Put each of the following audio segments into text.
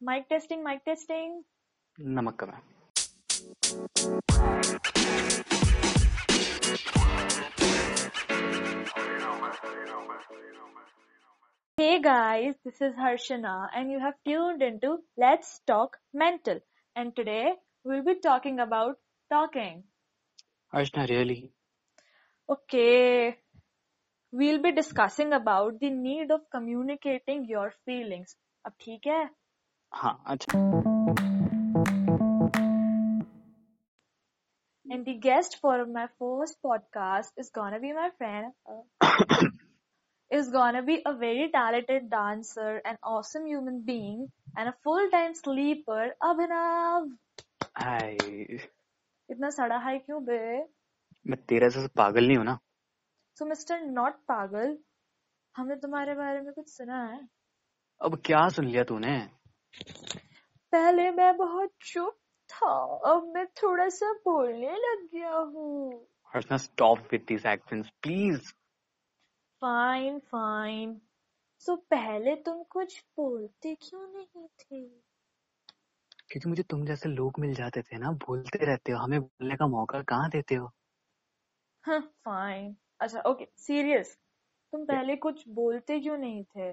Mic testing, mic testing. नमक है Hey guys, this is Harshana and you have tuned into Let's Talk Mental. And today we'll be talking about talking. Archana really Okay, we'll be discussing about the need of communicating your feelings. अब ठीक है? हाँ अच्छा And the guest for my first podcast is gonna be my friend. uh, is gonna be a very talented dancer, an awesome human being, and a full-time sleeper, Abhinav. हाय इतना सड़ा है क्यों बे? मैं तेरे से पागल नहीं हूँ ना So मिस्टर नॉट पागल, हमने तुम्हारे बारे में कुछ सुना है? अब क्या सुन लिया तूने पहले मैं बहुत चुप था, अब मैं थोड़ा सा बोलने लग गया हूँ. Archana stop with this actions please fine fine. So पहले तुम कुछ बोलते क्यों नहीं थे? क्योंकि मुझे तुम जैसे लोग मिल जाते थे ना बोलते रहते हो हमें बोलने का मौका कहाँ देते हो हाँ फाइन. अच्छा ओके सीरियस. तुम पहले कुछ बोलते क्यों नहीं थे?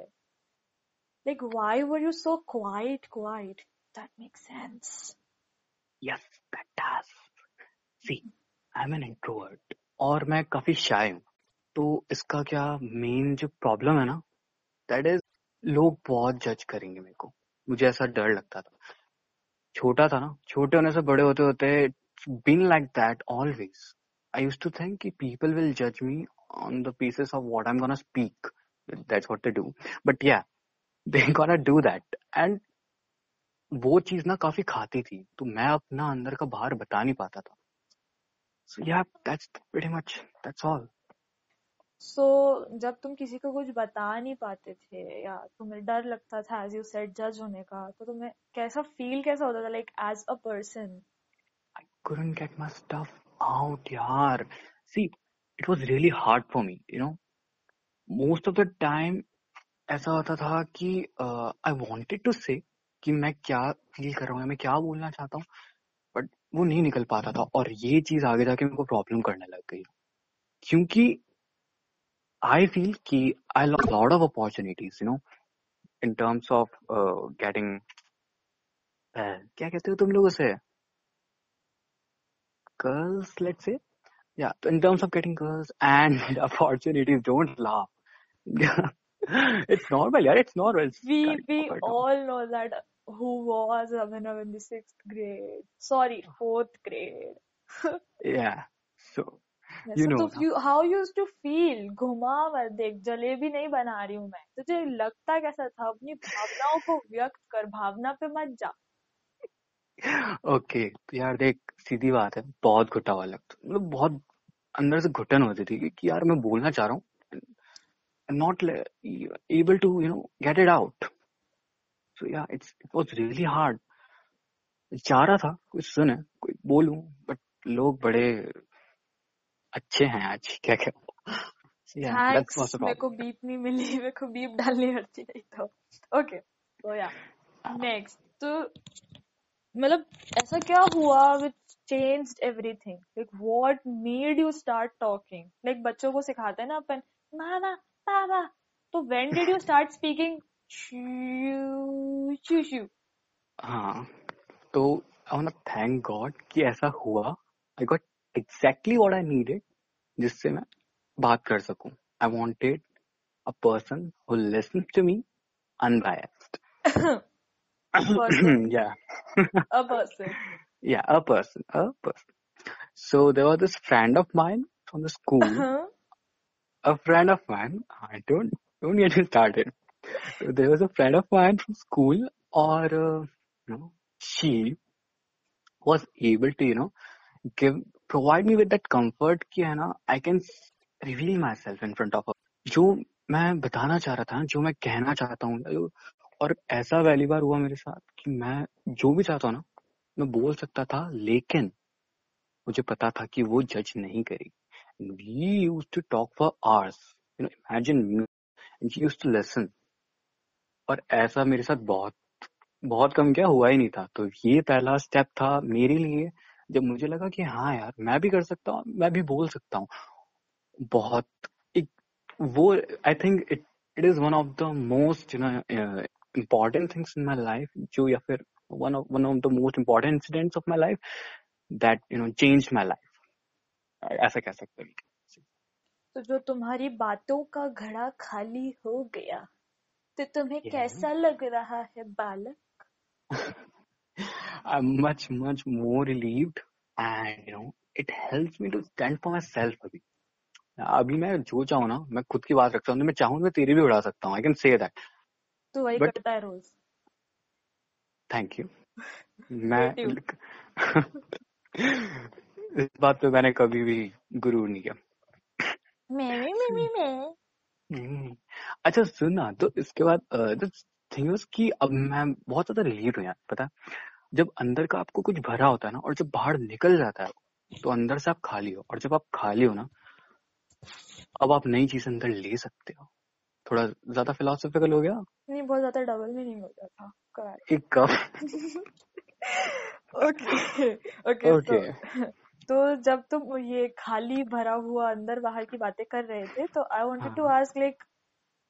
Like, why were you so quiet quiet? That makes sense. That does see I am an introvert और मैं काफ़ी शाय हूँ। तो इसका क्या मेन जो प्रॉब्लम है ना दैट इज़ लोग बहुत जज करेंगे मेरे को। मुझे ऐसा डर लगता था। छोटा था ना, छोटे होने से बड़े होते होते been like that always I use to think कि पीपल विल जज me on the pieces of what I am gonna speak that's what they do but yeah they gonna do that and वो चीज़ ना काफ़ी खाती थी तो मैं अपना अंदर का बाहर बता नहीं पाता था so yeah that's pretty much that's all So जब तुम किसी को कुछ बता नहीं पाते थे या तुम्हें डर लगता था एज यू सेड जज होने का तो तुम्हें कैसा फील कैसा होता था like as a person I couldn't get my stuff out, yaar. See, it was really hard for me, you know. Most of the time, ऐसा होता था कि आई वॉन्टेड टू से कि मैं क्या फील कर रहा हूँ, मैं क्या बोलना चाहता हूँ, बट वो नहीं निकल पाता था और ये चीज़ आगे जाके मेरे को प्रॉब्लम करने लग गई क्योंकि आई फील कि I lot of opportunities you know in terms of getting क्या कहते हो तुम लोग उसे girls, let's say. Yeah, in terms of getting girls and opportunities, don't laugh. It's normal, yeah, it's normal. It's we we all know that who was Abhinav in the sixth grade sorry fourth grade. Yeah, so Yeah, you so know तो you how you used to feel घुमा मत देख जलेबी नहीं बना रही हूँ मैं तुझे लगता कैसा था अपनी भावनाओं को व्यक्त कर भावना पे मत जा ओके तो यार देख सीधी बात है बहुत घुटा हुआ लगता मतलब बहुत अंदर से घुटन होती थी कि यार मैं बोलना चाह रहा हूँ not able to you know get it out so yeah it's it was really hard चाह रहा था कुछ सुने कोई बोलूँ बट लोग बड़े अच्छे हैं आज क्या क्या द मेरे को बीप नहीं मिली मेरे को बीप डालनी पड़ती नहीं तो। ओके तो या नेक्स्ट तो मतलब ऐसा क्या हुआ which changed everything like what made you start talking like बच्चों को सिखाते हैं ना अपन मामा पापा तो when did you start speaking शू शू हाँ तो आई वांट थैंक गॉड कि ऐसा हुआ। I got exactly what I needed जिससे मैं बात कर सकूँ। I wanted a person who listens to me unbiased yeah. A person. Yeah a person a person. So there was this friend of mine from the school a friend of mine i don't don't get me started so there was a friend of mine from school or uh, you know she was able to you know give provide me with that comfort कि है ना I can reveal myself in front of her जो मैं बताना चाह रहा था जो मैं कहना चाहता हूँ और ऐसा पहली बार हुआ मेरे साथ कि मैं जो भी चाहता हूँ ना मैं बोल सकता था लेकिन मुझे पता था कि वो जज नहीं करेगी we use to talk for hours you know imagine she use to listen और ऐसा मेरे साथ बहुत बहुत कम क्या हुआ ही नहीं था। तो ये पहला स्टेप था मेरे लिए, जब मुझे लगा कि हाँ यार, मैं भी कर सकता हूँ, मैं भी बोल सकता हूँ। बहुत एक वो I think it it is one of the most you know important things in my life जो या फिर one of one of the most important incidents of my life that you know change my life ऐसा कह सकते हैं। तो जो तुम्हारी बातों का घड़ा खाली हो गया तो तुम्हें कैसा लग रहा है बालक? I'm much much more relieved and you know it helps me to stand for myself अभी। अभी मैं जो चाहूँ ना मैं खुद की बात रखता हूँ मैं चाहूँ मैं तेरी भी उड़ा सकता हूँ आई कैन से दैट तो वही But, करता है रोज। थैंक यू मैं इस बात पे मैंने कभी भी गुरु नहीं किया। मैं मैं। मैं मैं अच्छा सुनना तो इसके बाद थिंग कि अब मैं बहुत ज़्यादा रिलीव हूँ यार पता? जब अंदर का आपको कुछ भरा होता है ना और जब बाहर निकल जाता है तो अंदर से आप खाली हो और जब आप खाली हो ना अब आप नई चीज़ अंदर ले सकते हो। थोड़ा ज़्यादा फिलोसफिकल हो गया? नहीं बहुत ज़्यादा डबल में नहीं हो गया था एक कप। Okay okay okay. तो जब तुम ये खाली भरा हुआ अंदर बाहर की बातें कर रहे थे तो I wanted to ask like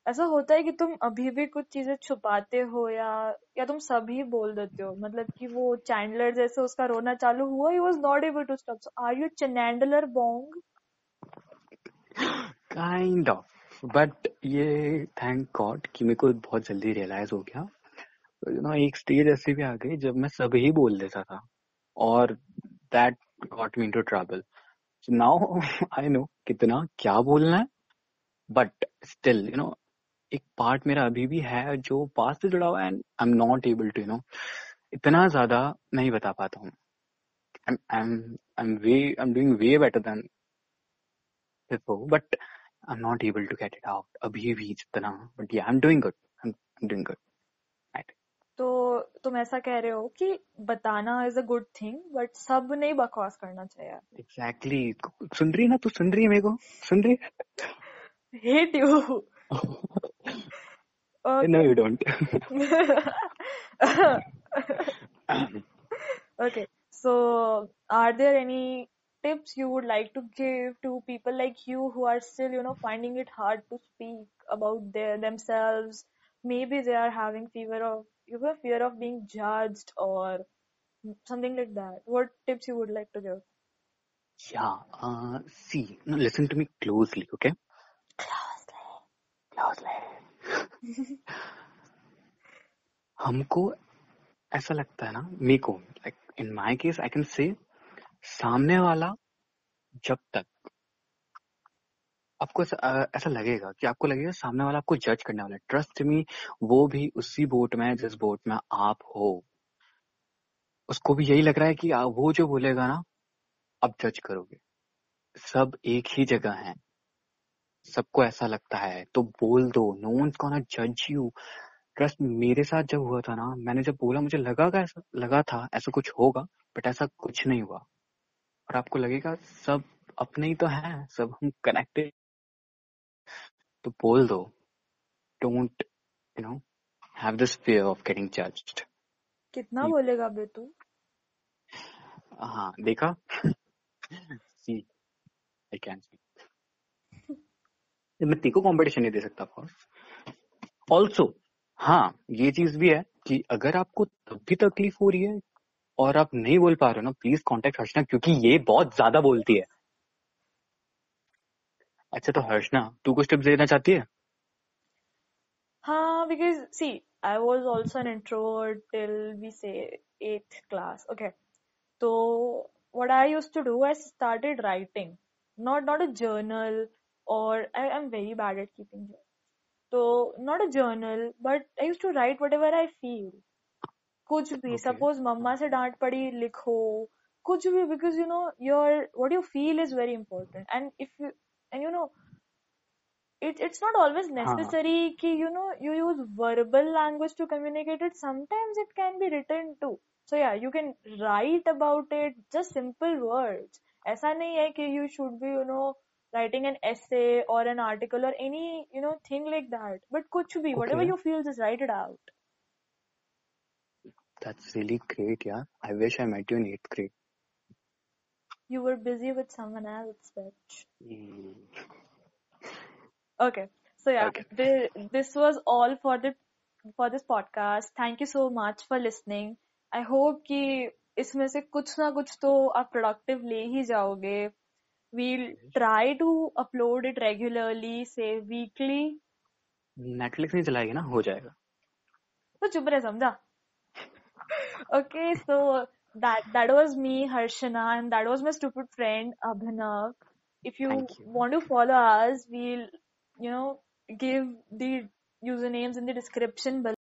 ऐसा होता है कि तुम अभी भी कुछ चीज़ें छुपाते हो या या तुम सभी बोल देते हो? मतलब कि वो चैंडलर जैसे उसका रोना चालू हुआ he was not able to stop so are you Chandler Bing kind of but ये थैंक गॉड कि मेरे को बहुत जल्दी रियलाइज़ हो गया। यू नो एक स्टेज ऐसी भी आ गई जब मैं सभी बोल देता था। और that got me into trouble now I know कितना क्या बोलना है बट स्टिल यू नो एक पार्ट मेरा अभी भी है जो पास से जुड़ा हुआ है and I am not able to you know इतना ज़्यादा नहीं बता पाता हूँ better than before, but I'm not able to get it out. अभी भी जितना but yeah, I'm doing good. I'm, I'm doing good. तो तुम ऐसा कह रहे हो कि बताना is a good thing but सब नहीं बकवास करना चाहिए एग्जैक्टली exactly. सुन रही ना तू सुन रही है मेरे को सुन रही hate you. No, you don't. okay. So, are there any tips you would like to give to people like you who are still, you know, finding it hard to speak about their themselves? Maybe they are having fear of, you know, fear of being judged or something like that. What tips you would like to give? Yeah. Uh, see, now listen to me closely, okay? हमको ऐसा लगता है ना मे को like in my case I can say सामने वाला जब तक आपको ऐसा, ऐसा लगेगा कि आपको लगेगा सामने वाला आपको जज करने वाला ट्रस्ट मी वो भी उसी बोट में जिस बोट में आप हो। उसको भी यही लग रहा है कि वो जो बोलेगा ना अब जज करोगे। सब एक ही जगह है। सबको ऐसा लगता है। तो बोल दो। नो वन जज यू ट्रस्ट मेरे साथ जब हुआ था ना मैंने जब बोला मुझे लगा का ऐसा लगा था ऐसा कुछ होगा बट ऐसा कुछ नहीं हुआ। और आपको लगेगा सब अपने ही तो हैं सब हम कनेक्टेड तो बोल दो don't you know have this fear of getting judged कितना बोलेगा बे तू? हाँ देखा? सी आई कैन सी मैं तेको कंपटीशन नहीं दे सकता फॉर ऑल्सो हाँ ये चीज़ भी है कि अगर आपको तब भी तकलीफ़ हो रही है और आप नहीं बोल पा रहे हो ना प्लीज़ कॉन्टेक्ट हर्षना क्योंकि ये बहुत ज़्यादा बोलती है। अच्छा तो हर्षना तू कुछ टिप्स देना चाहती है? हाँ because see I was also an introvert we say eighth class okay तो what I use to do I started writing not not a journal और I am very bad at keeping journal तो not a journal but I use to write whatever I feel कुछ भी suppose मम्मा से डांट पड़ी लिखो. कुछ भी because you know your what you feel is very important and if you You and you know it it's not always necessary ki you know you use verbal language to communicate it sometimes it can be written too so yeah you can write about it just simple words ऐसा नहीं है कि you should be you know writing an essay or an article or any you know thing like that but kuch bhi okay. whatever you feel just write it out That's really great, yeah. I wish I met you in eighth grade. You were busy with someone else, bitch. Mm. Okay. So yeah, Okay. the, this was all for the for this podcast. Thank you so much for listening. I hope कि इसमें से कुछ ना कुछ तो आप productive ले ही जाओगे. We'll try to upload it regularly, say weekly. Netflix नहीं चलाएगी ना हो जाएगा तो चुप रहे समझा. Okay, so that that was me, Harshana, and that was my stupid friend Abhinav. If you, you. want to follow us, we'll you know give the usernames in the description below.